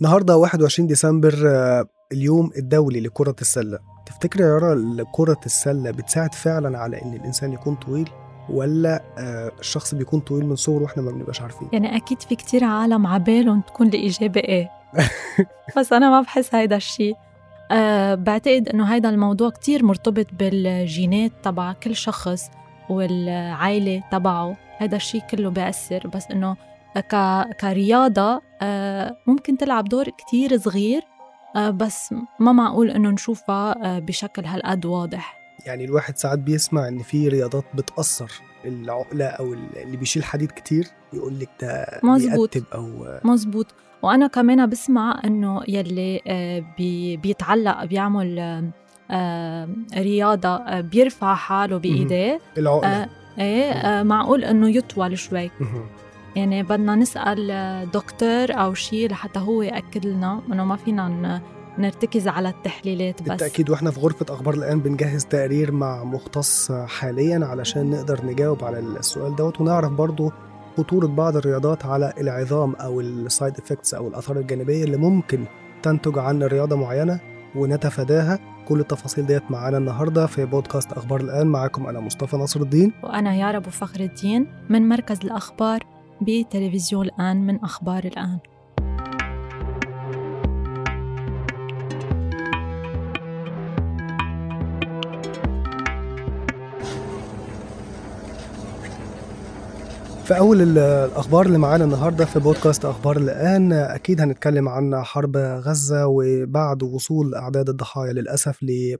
النهارده 21 ديسمبر آه، اليوم الدولي لكرة السلة. تفتكر يا يارا كرة السلة بتساعد فعلا على إن الإنسان يكون طويل ولا آه، الشخص بيكون طويل من صغره وإحنا ما بنبقاش عارفين؟ يعني أكيد في كتير عالم عبالهم تكون الإجابة إيه بس أنا ما بحس هيدا الشيء. أه بعتقد إنه هيدا الموضوع كتير مرتبط بالجينات تبع كل شخص والعائلة تبعه. هيدا الشيء كله بيأثر. بس إنه ك... كرياضة أه ممكن تلعب دور كتير صغير أه بس ما معقول إنه نشوفها أه بشكل هالقد واضح. يعني الواحد ساعات بيسمع إن في رياضات بتأثر العقلة أو اللي بيشيل حديد كتير يقول لك ده مزبوط. أو مزبوط وأنا كمان بسمع إنه يلي آه، بي بيتعلق بيعمل آه، آه، رياضة آه، بيرفع حاله بإيديه. العقلة. آه، إيه آه، معقول إنه يطول شوي. يعني بدنا نسأل دكتور أو شيء لحتى هو يأكد لنا إنه ما فينا نرتكز على التحليلات بس. بالتأكيد وإحنا في غرفة أخبار الآن بنجهز تقرير مع مختص حاليا علشان نقدر نجاوب على السؤال دوت ونعرف برضو خطورة بعض الرياضات على العظام أو ال side effects أو الآثار الجانبية اللي ممكن تنتج عن رياضة معينة ونتفاداها. كل التفاصيل ديت معانا النهارده في بودكاست أخبار الآن. معاكم أنا مصطفى نصر الدين وأنا يارا أبو فخر الدين من مركز الأخبار بتلفزيون الآن من أخبار الآن. في أول ال- الأخبار اللي معانا النهاردة في بودكاست أخبار الآن أكيد هنتكلم عن حرب غزة وبعد وصول أعداد الضحايا للأسف ل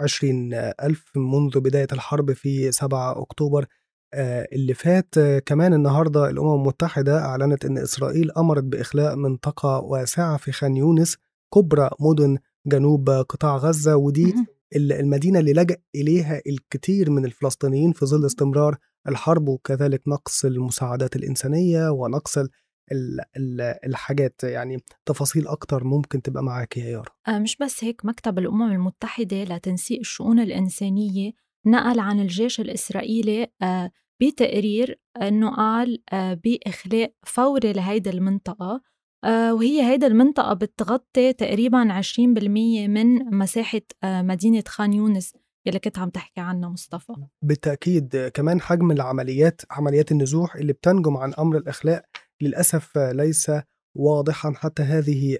20 ألف منذ بداية الحرب في 7 أكتوبر. اللي فات آه، كمان النهاردة الأمم المتحدة أعلنت أن إسرائيل أمرت بإخلاء منطقة واسعة في خان يونس كبرى مدن جنوب قطاع غزة ودي المدينة اللي لجأ إليها الكثير من الفلسطينيين في ظل استمرار الحرب وكذلك نقص المساعدات الإنسانية ونقص ال- ال- ال- الحاجات. يعني تفاصيل أكتر ممكن تبقى معاك يا يارا. آه، مش بس هيك مكتب الأمم المتحدة لتنسيق الشؤون الإنسانية نقل عن الجيش الإسرائيلي آه، بتقرير أنه قال آه، بإخلاء فوري لهيدي المنطقة. آه، وهي هيدي المنطقة بتغطي تقريبا 20% من مساحة آه، مدينة خان يونس يلي كنت عم تحكي عنها مصطفى. بالتأكيد كمان حجم العمليات عمليات النزوح اللي بتنجم عن أمر الإخلاء للأسف ليس واضحا حتى هذه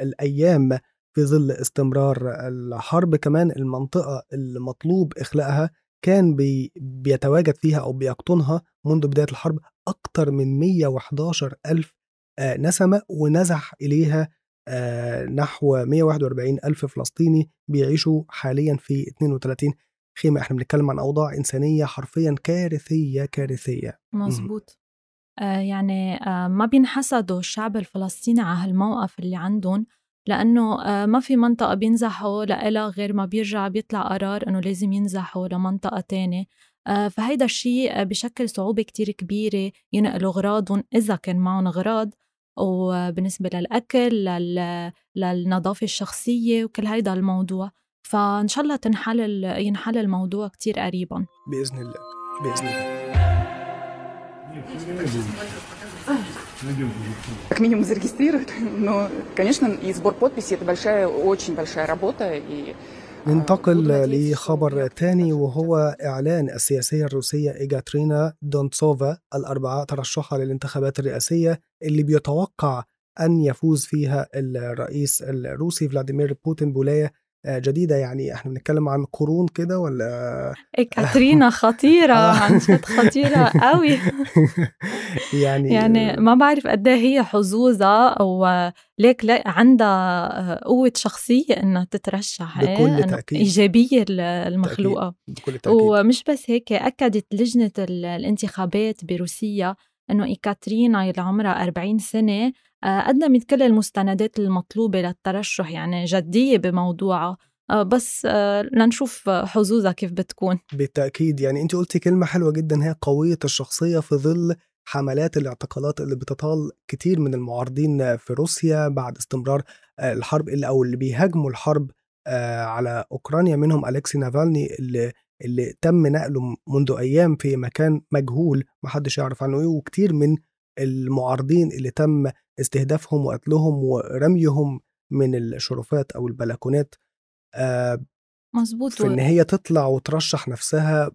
الأيام في ظل استمرار الحرب. كمان المنطقة المطلوب إخلاءها كان بي بيتواجد فيها أو بيقطنها منذ بداية الحرب أكثر من 111 ألف آه، نسمة ونزح إليها آه، نحو 141 ألف فلسطيني بيعيشوا حاليا في 32 خيمة إحنا بنتكلم عن أوضاع إنسانية حرفيا كارثية كارثية. مزبوط آه يعني ما بينحسدوا الشعب الفلسطيني على هالموقف اللي عندهم لأنه آه ما في منطقة بينزحوا لإلها غير ما بيرجع بيطلع قرار إنه لازم ينزحوا لمنطقة تانية. آه فهيدا الشيء آه بشكل صعوبة كتير كبيرة ينقلوا أغراضهم إذا كان معهم أغراض وبالنسبة للأكل لل... للنظافة الشخصية وكل هيدا الموضوع. فإن شاء الله تنحل ينحل الموضوع كتير قريباً. بإذن الله بإذن الله. Как минимум зарегистрируют, но, конечно, и сбор подписей – это большая, очень большая работа. И ننتقل لخبر تاني وهو إعلان السياسية الروسية إيجاترينا دونتسوفا الأربعاء ترشحها للانتخابات الرئاسية اللي بيتوقع أن يفوز فيها الرئيس الروسي فلاديمير بوتين بولاية آه، جديدة يعني احنا بنتكلم عن قرون كده ولا إيه كاترينا خطيرة عن جد خطيرة قوي يعني يعني ما بعرف قد إيه هي حظوظة أو ليك لا عندها قوة شخصية إنها تترشح إيه؟ بكل تأكيد. إيجابية ال- المخلوقة. بكل تأكيد. ومش بس هيك أكدت لجنة ال- الانتخابات بروسيا إنه إيكاترينا اللي عمرها 40 سنة آه، قدمت كل المستندات المطلوبة للترشح يعني جدية بموضوعها. آه، بس آه، لنشوف حظوظها كيف بتكون. بالتأكيد. يعني أنت قلتي كلمة حلوة جدا هي قوية الشخصية في ظل حملات الاعتقالات اللي بتطال كتير من المعارضين في روسيا بعد استمرار آه، الحرب اللي أو اللي بيهاجموا الحرب آه، على أوكرانيا منهم أليكسي نافالني اللي اللي تم نقله منذ أيام في مكان مجهول محدش يعرف عنه إيه وكتير من المعارضين اللي تم استهدافهم وقتلهم ورميهم من الشرفات أو البلكونات آه، مزبوط في إن هي تطلع وترشح نفسها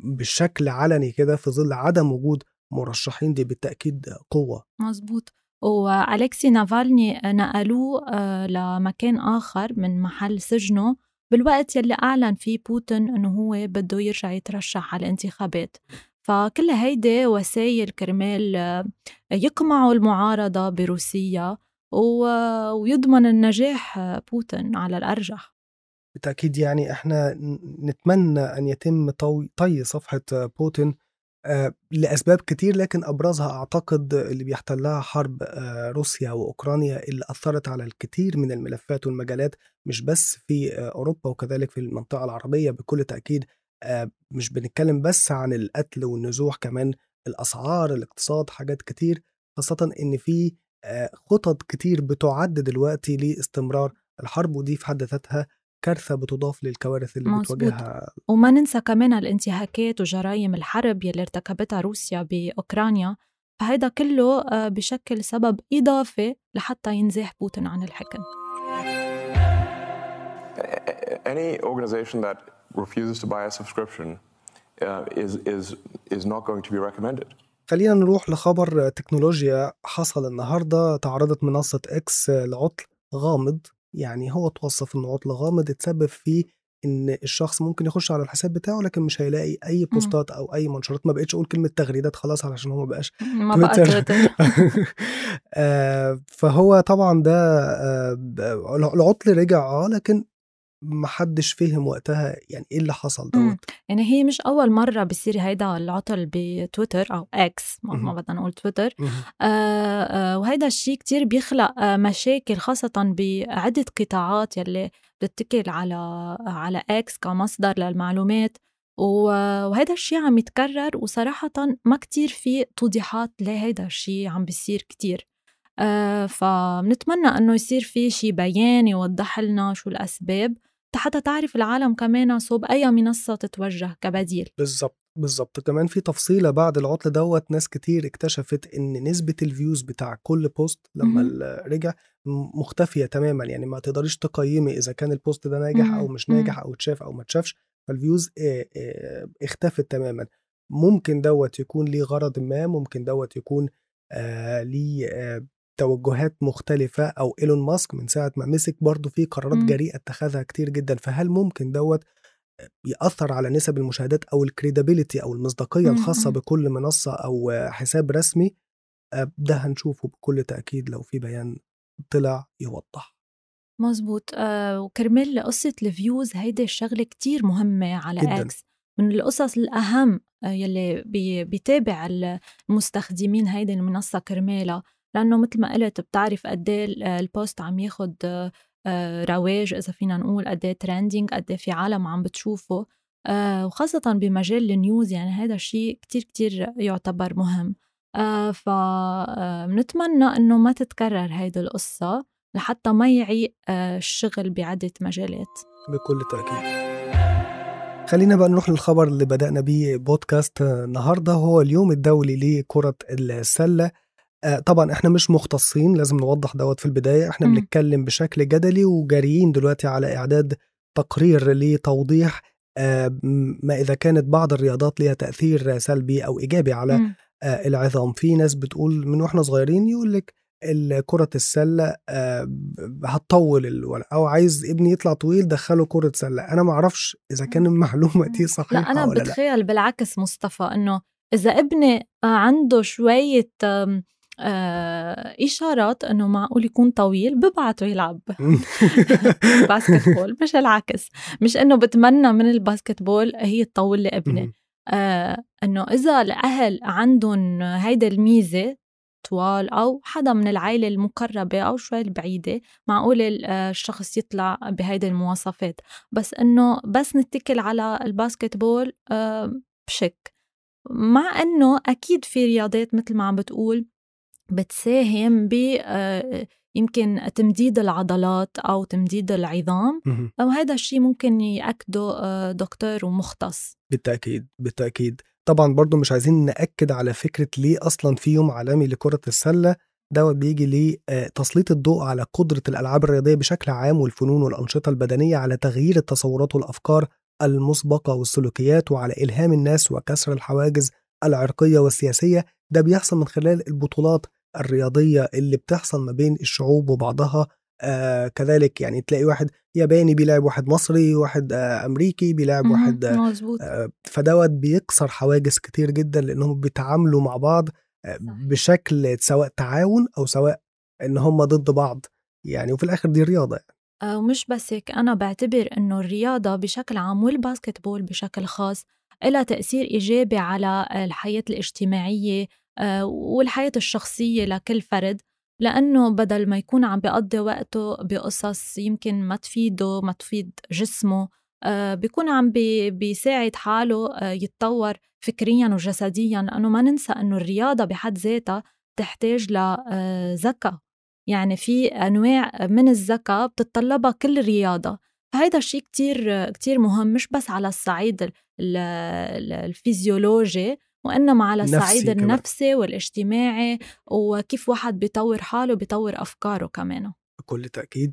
بشكل علني كده في ظل عدم وجود مرشحين دي بالتأكيد قوة. مزبوط وأليكسي نافالني نقلوه آه، لمكان آخر من محل سجنه. بالوقت يلي أعلن فيه بوتين إنه هو بده يرجع يترشح على الانتخابات. فكل هيدي وسائل كرمال آه، يقمعوا المعارضة بروسيا ويضمن النجاح آه، بوتين على الأرجح. بالتأكيد يعني إحنا نتمنى أن يتم طي صفحة بوتين لأسباب كتير لكن أبرزها أعتقد اللي بيحتلها حرب آه، روسيا وأوكرانيا اللي أثرت على الكثير من الملفات والمجالات مش بس في آه، أوروبا وكذلك في المنطقة العربية بكل تأكيد. مش بنتكلم بس عن القتل والنزوح كمان الأسعار الاقتصاد حاجات كتير خاصة إن في خطط كتير بتعد دلوقتي لإستمرار الحرب ودي في حد ذاتها كارثة بتضاف للكوارث اللي مزبوط. بتواجهها. وما ننسى كمان الانتهاكات وجرائم الحرب يلي ارتكبتها روسيا بأوكرانيا. فهيدا كله آه، بشكل سبب إضافي لحتى ينزاح بوتين عن الحكم. Any organization that refuses to buy a subscription uh, is is is not going to be recommended. خلينا نروح لخبر تكنولوجيا حصل النهارده. تعرضت منصة إكس لعطل غامض. يعني هو توصف إنه عطل غامض اتسبب فيه إن الشخص ممكن يخش على الحساب بتاعه لكن مش هيلاقي أي بوستات أو أي منشورات ما بقتش أقول كلمة تغريدات خلاص علشان هو ما بقاش ما بقى آه فهو طبعا ده آه العطل رجع آه لكن ما حدش فهم وقتها يعني إيه اللي حصل دوت. يعني هي مش أول مرة بصير هيدا العطل بتويتر أو إكس ما بدنا نقول تويتر. آه آه وهيدا الشيء كتير بيخلق آه مشاكل خاصة بعدة قطاعات يلي بتتكل على على إكس كمصدر للمعلومات. وهذا الشيء عم يتكرر وصراحة ما كتير في توضيحات لهيدا الشيء عم بيصير كتير. آه فبنتمنى إنه يصير في شيء بيان يوضح لنا شو الأسباب. حتى تعرف العالم كمان صوب أي منصة تتوجه كبديل. بالضبط بالظبط. كمان في تفصيلة بعد العطل دوت ناس كتير اكتشفت إن نسبة ال views بتاع كل post لما رجع مختفية تماما. يعني ما تقدريش تقيمي إذا كان ال post ده ناجح أو مش ناجح أو اتشاف أو ما اتشافش فال views اختفت تماما. ممكن دوت يكون ليه غرض ما ممكن دوت يكون آه ليه آه توجهات مختلفة أو إيلون ماسك من ساعة ما مسك برضه في قرارات م. جريئة اتخذها كتير جدا. فهل ممكن دوت يأثر على نسب المشاهدات أو ال credibility أو المصداقية الخاصة بكل منصة أو حساب رسمي؟ آه، ده هنشوفه بكل تأكيد لو في بيان طلع يوضح. مزبوط آه وكرمال قصة ال views هيدي الشغلة كتير مهمة على جداً. إكس من القصص الأهم آه، يلي بيتابع المستخدمين هيدي المنصة كرمالها. لأنه مثل ما قلت بتعرف قد إيه ال post عم ياخد آه، رواج إذا فينا نقول قد إيه trending قد إيه في عالم عم بتشوفه. آه، وخاصة بمجال ال news يعني هذا الشيء كتير كتير يعتبر مهم. آه، فنتمنى إنه ما تتكرر هيدي القصة لحتى ما يعيق الشغل بعدة مجالات. بكل تأكيد. خلينا بقى نروح للخبر اللي بدأنا بيه بودكاست النهارده هو اليوم الدولي لكرة السلة. طبعا إحنا مش مختصين لازم نوضح دوت في البداية. إحنا بنتكلم بشكل جدلي وجاريين دلوقتي على إعداد تقرير لتوضيح آه، ما إذا كانت بعض الرياضات ليها تأثير سلبي أو إيجابي على م. آه، العظام. في ناس بتقول من وإحنا صغيرين يقول لك كرة السلة هتطول الولد أو عايز ابني يطلع طويل دخله كرة سلة. أنا ما أعرفش إذا كان المعلومة دي صحيحة لأ. أنا بتخيل بالعكس مصطفى إنه إذا ابني عنده شوية آه إشارات إنه معقول يكون طويل ببعته يلعب. basketball مش العكس. مش إنه بتمنى من ال basketball هي تطول لي ابني آه إنه إذا الأهل عندهم هيدا الميزة طوال أو حدا من العائلة المقربة أو شوي البعيدة معقول الشخص يطلع بهيدي المواصفات. بس إنه بس نتكل على الباسكت بول آه بشك. مع إنه أكيد في رياضات مثل ما عم بتقول بتساهم ب آه، يمكن تمديد العضلات أو تمديد العظام. أو هذا الشيء ممكن يأكده آه، دكتور ومختص بالتأكيد بالتأكيد. طبعا برضو مش عايزين نأكد على فكرة ليه أصلا في يوم عالمي لكرة السلة. دوت بيجي لتسليط الضوء على قدرة الألعاب الرياضية بشكل عام والفنون والأنشطة البدنية على تغيير التصورات والأفكار المسبقة والسلوكيات وعلى إلهام الناس وكسر الحواجز العرقية والسياسية. ده بيحصل من خلال البطولات الرياضية اللي بتحصل ما بين الشعوب وبعضها آه كذلك يعني تلاقي واحد ياباني بيلعب واحد مصري واحد آه أمريكي بيلعب. واحد آه آه، فدوت بيكسر حواجز كتير جدا لأنهم بيتعاملوا مع بعض آه،. بشكل سواء تعاون أو سواء إن هم ضد بعض يعني وفي الآخر دي رياضه يعني. آه، ومش بس هيك أنا بعتبر إنه الرياضة بشكل عام والباسكتبول بشكل خاص لها تأثير إيجابي على الحياة الاجتماعية والحياة الشخصية لكل فرد لأنه بدل ما يكون عم بيقضي وقته بقصص يمكن ما تفيده ما تفيد جسمه آه، بيكون عم بي- بيساعد حاله آه، يتطور فكريا وجسديا لأنه ما ننسى إنه الرياضة بحد ذاتها تحتاج لذكاء يعني في أنواع من الذكاء بتتطلبها كل رياضة. فهيدا الشيء كتير كتير مهم مش بس على الصعيد ال- ال- الفيزيولوجي وإنما على الصعيد. النفسي والاجتماعي وكيف واحد بيطور حاله بيطور أفكاره كمان. بكل تأكيد.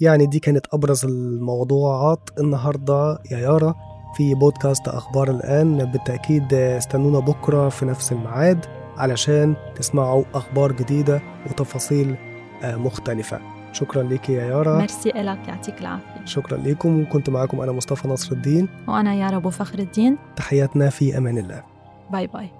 يعني دي كانت أبرز الموضوعات النهارده. يا يارا في بودكاست أخبار الآن. بالتأكيد استنونا بكرة في نفس الميعاد علشان تسمعوا أخبار جديدة وتفاصيل آه، مختلفة. شكرا ليك يا يارا. ميرسي إلك يعطيك العافية. شكرا ليكم. وكنت معاكم أنا مصطفى نصر الدين وأنا يا أبو فخر الدين. تحياتنا في أمان الله. Bye bye.